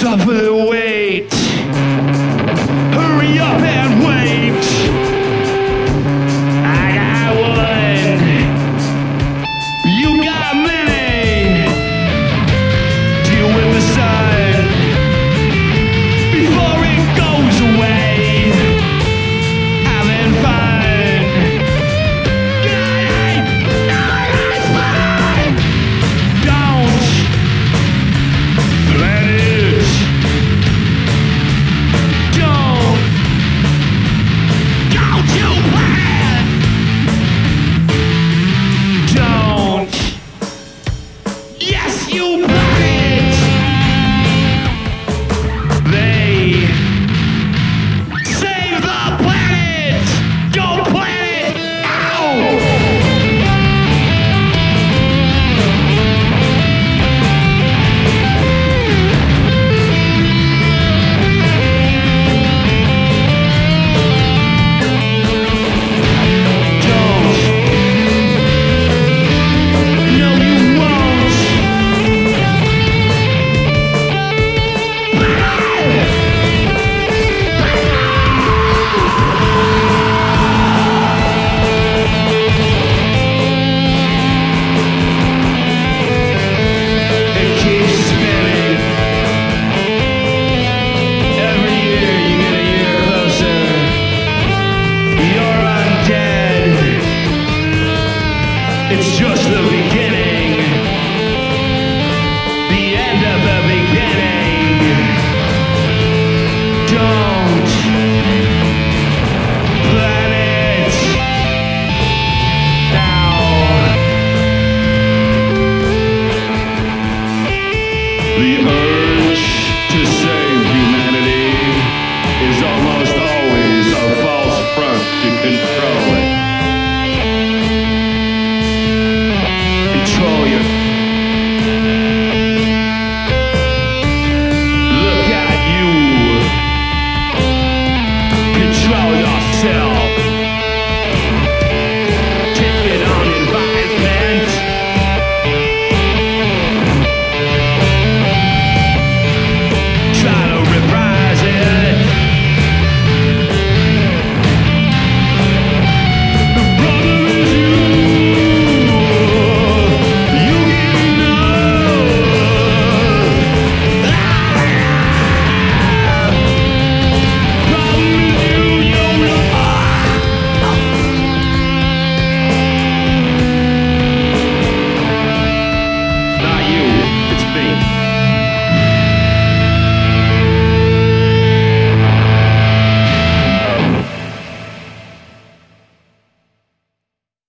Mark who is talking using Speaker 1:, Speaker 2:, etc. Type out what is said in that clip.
Speaker 1: It's just The earth.